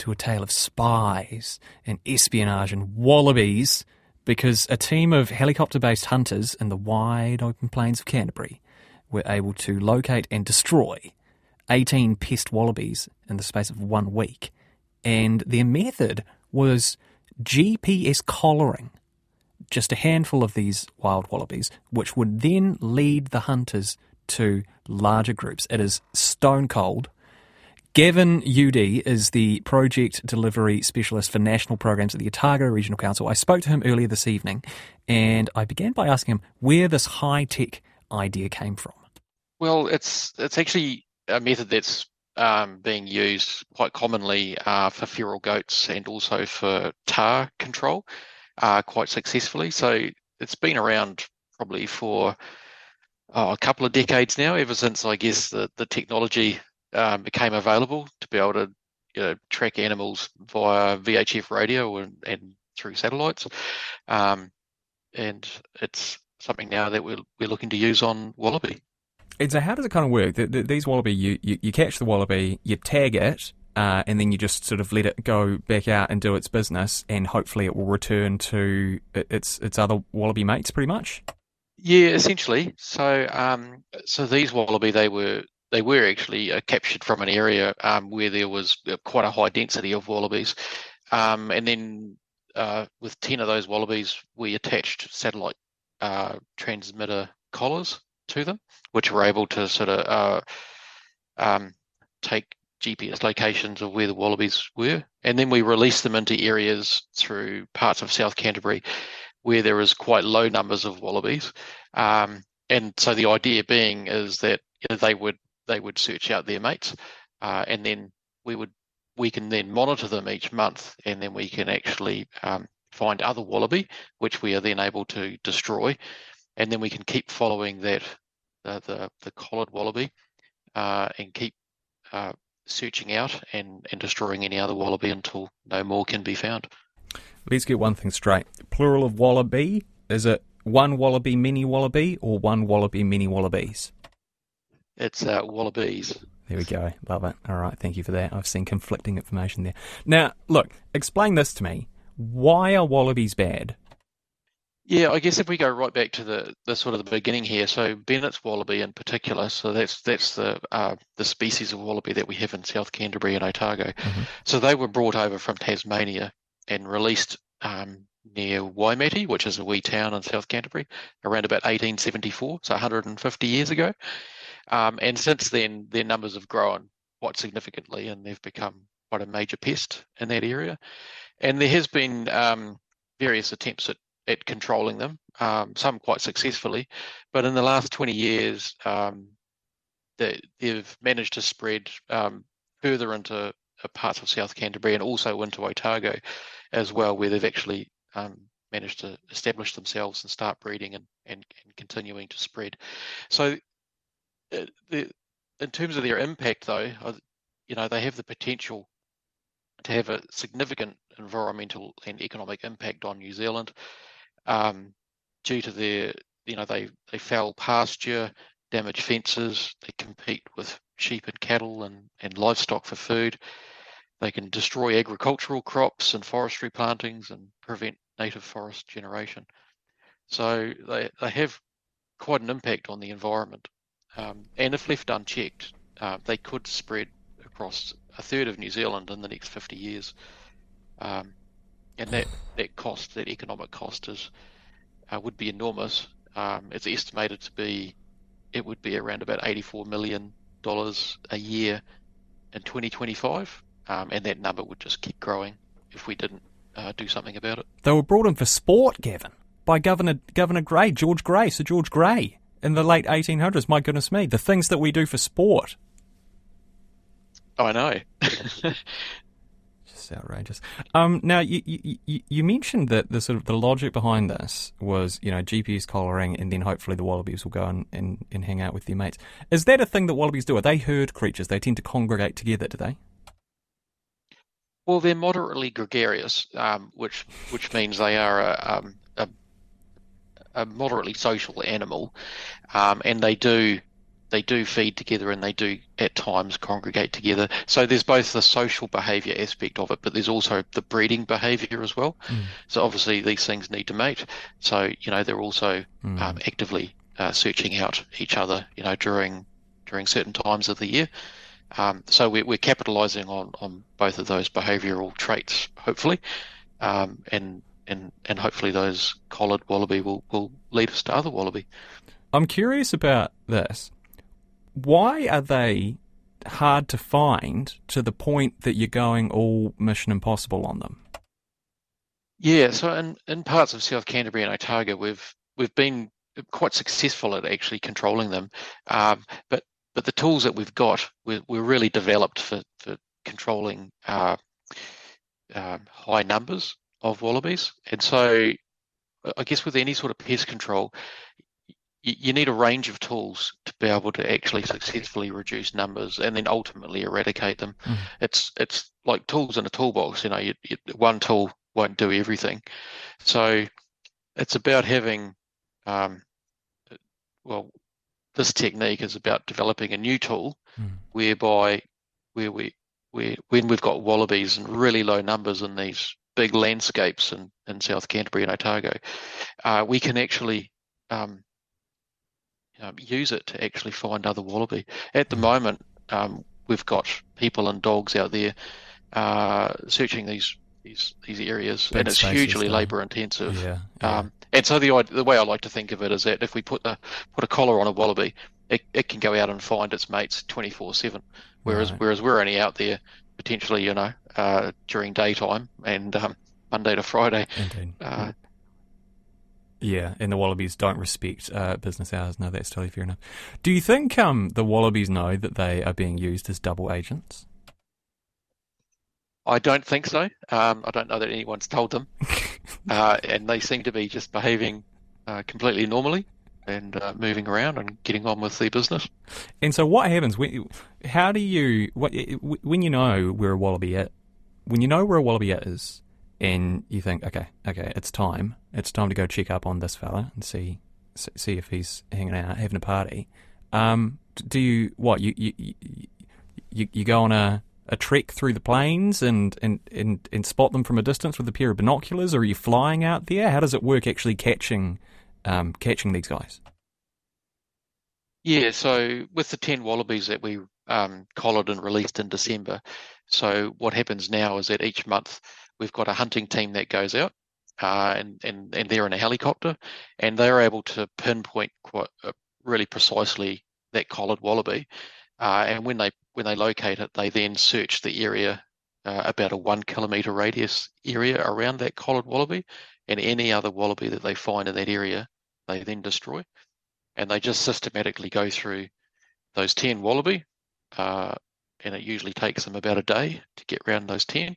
to a tale of spies and espionage and wallabies because a team of helicopter based hunters in the wide open plains of Canterbury were able to locate and destroy 18 pest wallabies in the space of one week. And their method was GPS collaring just a handful of these wild wallabies, which would then lead the hunters to larger groups. It is stone cold. Gavin Udy is the project delivery specialist for national programs at the Otago Regional Council. I spoke to him earlier this evening and I began by asking him where this high tech idea came from. Well, it's it's actually a method that's um, being used quite commonly uh, for feral goats and also for tahr control uh, quite successfully. So it's been around probably for oh, a couple of decades now, ever since I guess the, the technology um, became available to be able to you know, track animals via VHF radio and, and through satellites. Um, and it's something now that we're, we're looking to use on wallaby. And so, how does it kind of work? The, the, these wallaby, you, you, you, catch the wallaby, you tag it, uh, and then you just sort of let it go back out and do its business, and hopefully it will return to its its other wallaby mates, pretty much. Yeah, essentially. So, um, so these wallaby, they were they were actually uh, captured from an area um, where there was uh, quite a high density of wallabies, um, and then uh, with ten of those wallabies, we attached satellite uh, transmitter collars to them, which were able to sort of uh, um, take GPS locations of where the wallabies were, and then we released them into areas through parts of South Canterbury where there is quite low numbers of wallabies. Um, and so the idea being is that you know, they would they would search out their mates, uh, and then we would we can then monitor them each month, and then we can actually um, find other wallaby, which we are then able to destroy, and then we can keep following that uh, the the collared wallaby uh, and keep uh, searching out and, and destroying any other wallaby until no more can be found. Let's get one thing straight. Plural of wallaby is it one wallaby mini wallaby or one wallaby mini wallabies? It's uh, wallabies. There we go. Love it. All right. Thank you for that. I've seen conflicting information there. Now, look, explain this to me. Why are wallabies bad? Yeah, I guess if we go right back to the, the sort of the beginning here, so Bennett's wallaby in particular, so that's that's the uh, the species of wallaby that we have in South Canterbury and Otago. Mm-hmm. So they were brought over from Tasmania and released um, near Waimate, which is a wee town in South Canterbury, around about 1874, so 150 years ago. Um, and since then, their numbers have grown quite significantly, and they've become quite a major pest in that area. And there has been um, various attempts at at controlling them, um, some quite successfully. But in the last 20 years, um, they, have managed to spread um, further into uh, parts of South Canterbury and also into Otago as well, where they've actually um, managed to establish themselves and start breeding and, and, and continuing to spread. So, the, in terms of their impact, though, you know, they have the potential to have a significant environmental and economic impact on New Zealand um, due to their, you know, they, they foul pasture, damage fences, they compete with sheep and cattle and, and livestock for food. They can destroy agricultural crops and forestry plantings and prevent native forest generation. So they, they have quite an impact on the environment. Um, and if left unchecked, uh, they could spread across a third of New Zealand in the next 50 years. Um, and that, that cost, that economic cost, is uh, would be enormous. Um, it's estimated to be, it would be around about eighty-four million dollars a year in 2025, um, and that number would just keep growing if we didn't uh, do something about it. They were brought in for sport, Gavin, by Governor Governor Grey, George Grey, Sir George Grey, in the late 1800s. My goodness me, the things that we do for sport. I know. Just outrageous. Um, now, you, you you mentioned that the sort of the logic behind this was, you know, GPS collaring, and then hopefully the wallabies will go and, and, and hang out with their mates. Is that a thing that wallabies do? Are they herd creatures? They tend to congregate together, do they? Well, they're moderately gregarious, um, which which means they are a, um, a, moderately social animal, um, and they do they do feed together and they do at times congregate together. So there's both the social behaviour aspect of it, but there's also the breeding behaviour as well. Mm. So obviously these things need to mate. So you know they're also mm. um, actively uh, searching out each other. You know during during certain times of the year. Um, so we're, we're capitalising on, on both of those behavioural traits, hopefully, um, and and and hopefully those collared wallaby will, will lead us to other wallaby. I'm curious about this. Why are they hard to find to the point that you're going all Mission Impossible on them? Yeah, so in, in parts of South Canterbury and Otago, we've we've been quite successful at actually controlling them, um, but but the tools that we've got we're, we're really developed for, for controlling uh, um, high numbers of wallabies. And so I guess with any sort of pest control, you, need a range of tools to be able to actually successfully reduce numbers and then ultimately eradicate them. Mm. It's it's like tools in a toolbox. You know, you, you, one tool won't do everything. So it's about having um, well this technique is about developing a new tool mm. whereby where we where when we've got wallabies in really low numbers in these big landscapes in, in South Canterbury and Otago, uh, we can actually um, um, use it to actually find other wallaby. At the mm. moment, um, we've got people and dogs out there uh, searching these these these areas, Big and it's hugely labour intensive. Yeah, yeah. Um, and so the the way I like to think of it is that if we put the put a collar on a wallaby, it, it can go out and find its mates twenty four seven. Whereas right. whereas we're only out there potentially, you know, uh, during daytime and um, Monday to Friday. Uh, yeah, and the wallabies don't respect uh, business hours. No, that's totally fair enough. Do you think um, the wallabies know that they are being used as double agents? I don't think so. Um, I don't know that anyone's told them, uh, and they seem to be just behaving uh, completely normally and uh, moving around and getting on with their business. And so, what happens? When, how do you what, when you know where a wallaby is? When you know where a wallaby is, and you think, okay, okay, it's time. It's time to go check up on this fella and see see if he's hanging out, having a party. Um, do you what you you you, you go on a a trek through the plains and, and, and, and spot them from a distance with a pair of binoculars, or are you flying out there? How does it work actually catching um, catching these guys? Yeah, so with the 10 wallabies that we um, collared and released in December, so what happens now is that each month we've got a hunting team that goes out uh, and, and, and they're in a helicopter and they're able to pinpoint quite, uh, really precisely that collared wallaby. Uh, and when they when they locate it, they then search the area, uh, about a one kilometre radius area around that collared wallaby, and any other wallaby that they find in that area, they then destroy. And they just systematically go through those 10 wallaby, uh, and it usually takes them about a day to get around those 10.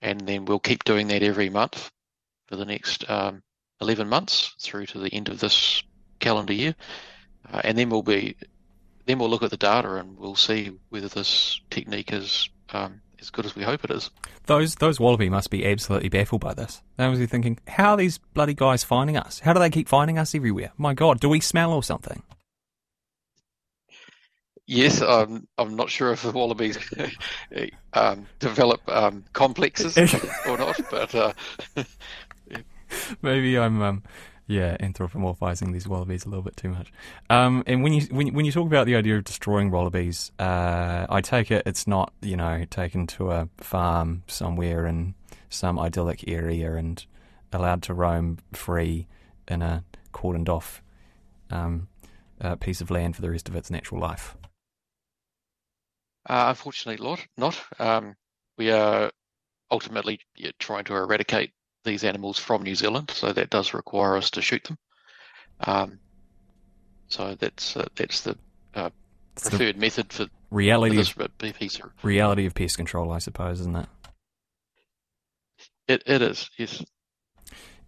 And then we'll keep doing that every month for the next um, 11 months through to the end of this calendar year. Uh, and then we'll be then we'll look at the data and we'll see whether this technique is um, as good as we hope it is. Those those wallaby must be absolutely baffled by this. They must be thinking, how are these bloody guys finding us? How do they keep finding us everywhere? My God, do we smell or something? Yes, um, I'm not sure if the wallabies um, develop um, complexes or not, but uh, maybe I'm um, Yeah, anthropomorphizing these wallabies a little bit too much. Um, and when you when, when you talk about the idea of destroying wallabies, uh, I take it it's not you know taken to a farm somewhere in some idyllic area and allowed to roam free in a cordoned off um, uh, piece of land for the rest of its natural life. Uh, unfortunately, not. Not. Um, we are ultimately trying to eradicate these animals from New Zealand, so that does require us to shoot them. Um, so that's uh, that's the uh, preferred the method for reality for of piece. Reality of pest control, I suppose, isn't it? It it is, yes.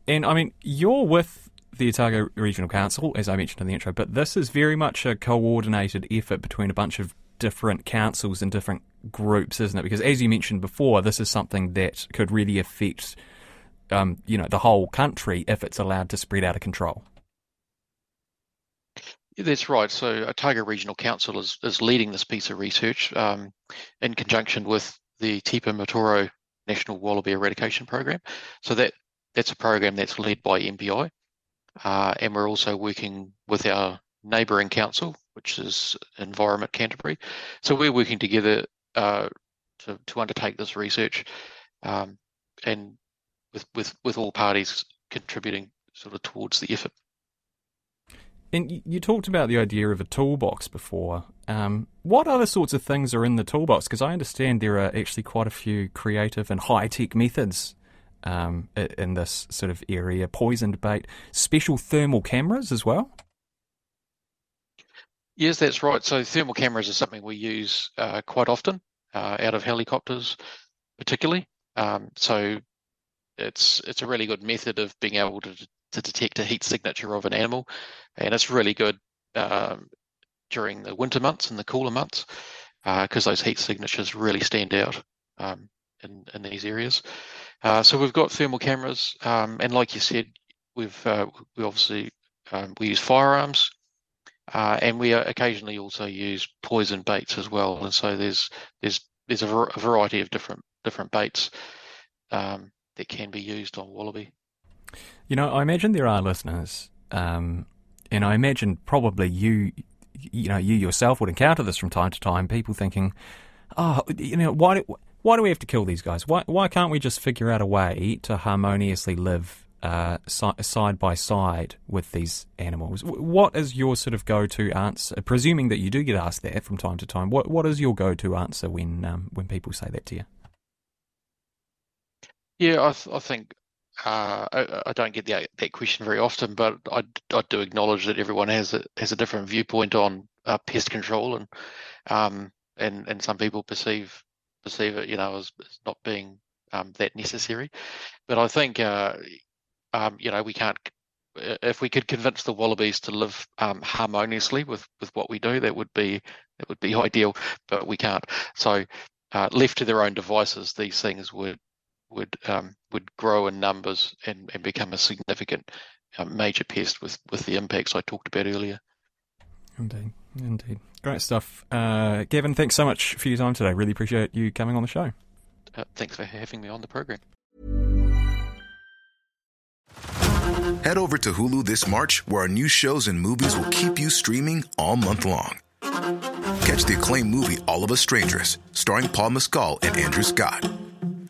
And I mean, you're with the Otago Regional Council, as I mentioned in the intro, but this is very much a coordinated effort between a bunch of different councils and different groups, isn't it? Because as you mentioned before, this is something that could really affect um, you know, the whole country if it's allowed to spread out of control. That's right. So Otago Regional Council is, is leading this piece of research um, in conjunction with the Tipu Mātoro National Wallaby Eradication Program. So that that's a program that's led by MPI, uh, and we're also working with our neighbouring council, which is Environment Canterbury. So we're working together uh, to to undertake this research, um, and with, with, with all parties contributing sort of towards the effort. And you talked about the idea of a toolbox before. Um, what other sorts of things are in the toolbox? Because I understand there are actually quite a few creative and high tech methods um, in this sort of area. Poisoned bait, special thermal cameras as well. Yes, that's right. So thermal cameras are something we use uh, quite often uh, out of helicopters, particularly. Um, so it's it's a really good method of being able to to detect a heat signature of an animal, and it's really good um, during the winter months and the cooler months because uh, those heat signatures really stand out um, in in these areas. Uh, so we've got thermal cameras, um, and like you said, we've uh, we obviously um, we use firearms. Uh, and we occasionally also use poison baits as well, and so there's there's there's a, a variety of different different baits um, that can be used on wallaby. You know, I imagine there are listeners, um, and I imagine probably you, you know, you yourself would encounter this from time to time. People thinking, "Oh, you know, why do, why do we have to kill these guys? Why why can't we just figure out a way to harmoniously live uh, si- side by side with these animals?" What is your sort of go-to answer? Presuming that you do get asked that from time to time, what what is your go-to answer when um, when people say that to you? Yeah, I, th- I think uh, I, I, don't get that, that question very often, but I, I do acknowledge that everyone has a has a different viewpoint on uh, pest control, and um, and and some people perceive perceive it, you know, as, as not being um, that necessary. But I think, uh, um, you know, we can't. If we could convince the wallabies to live um, harmoniously with, with what we do, that would be that would be ideal. But we can't. So, uh, left to their own devices, these things would would um, would grow in numbers and, and become a significant um, major pest with, with the impacts I talked about earlier. Indeed, indeed, great stuff, uh, Gavin. Thanks so much for your time today. Really appreciate you coming on the show. Uh, thanks for having me on the program. Head over to Hulu this March, where our new shows and movies will keep you streaming all month long. Catch the acclaimed movie All of Us Strangers, starring Paul Mescal and Andrew Scott.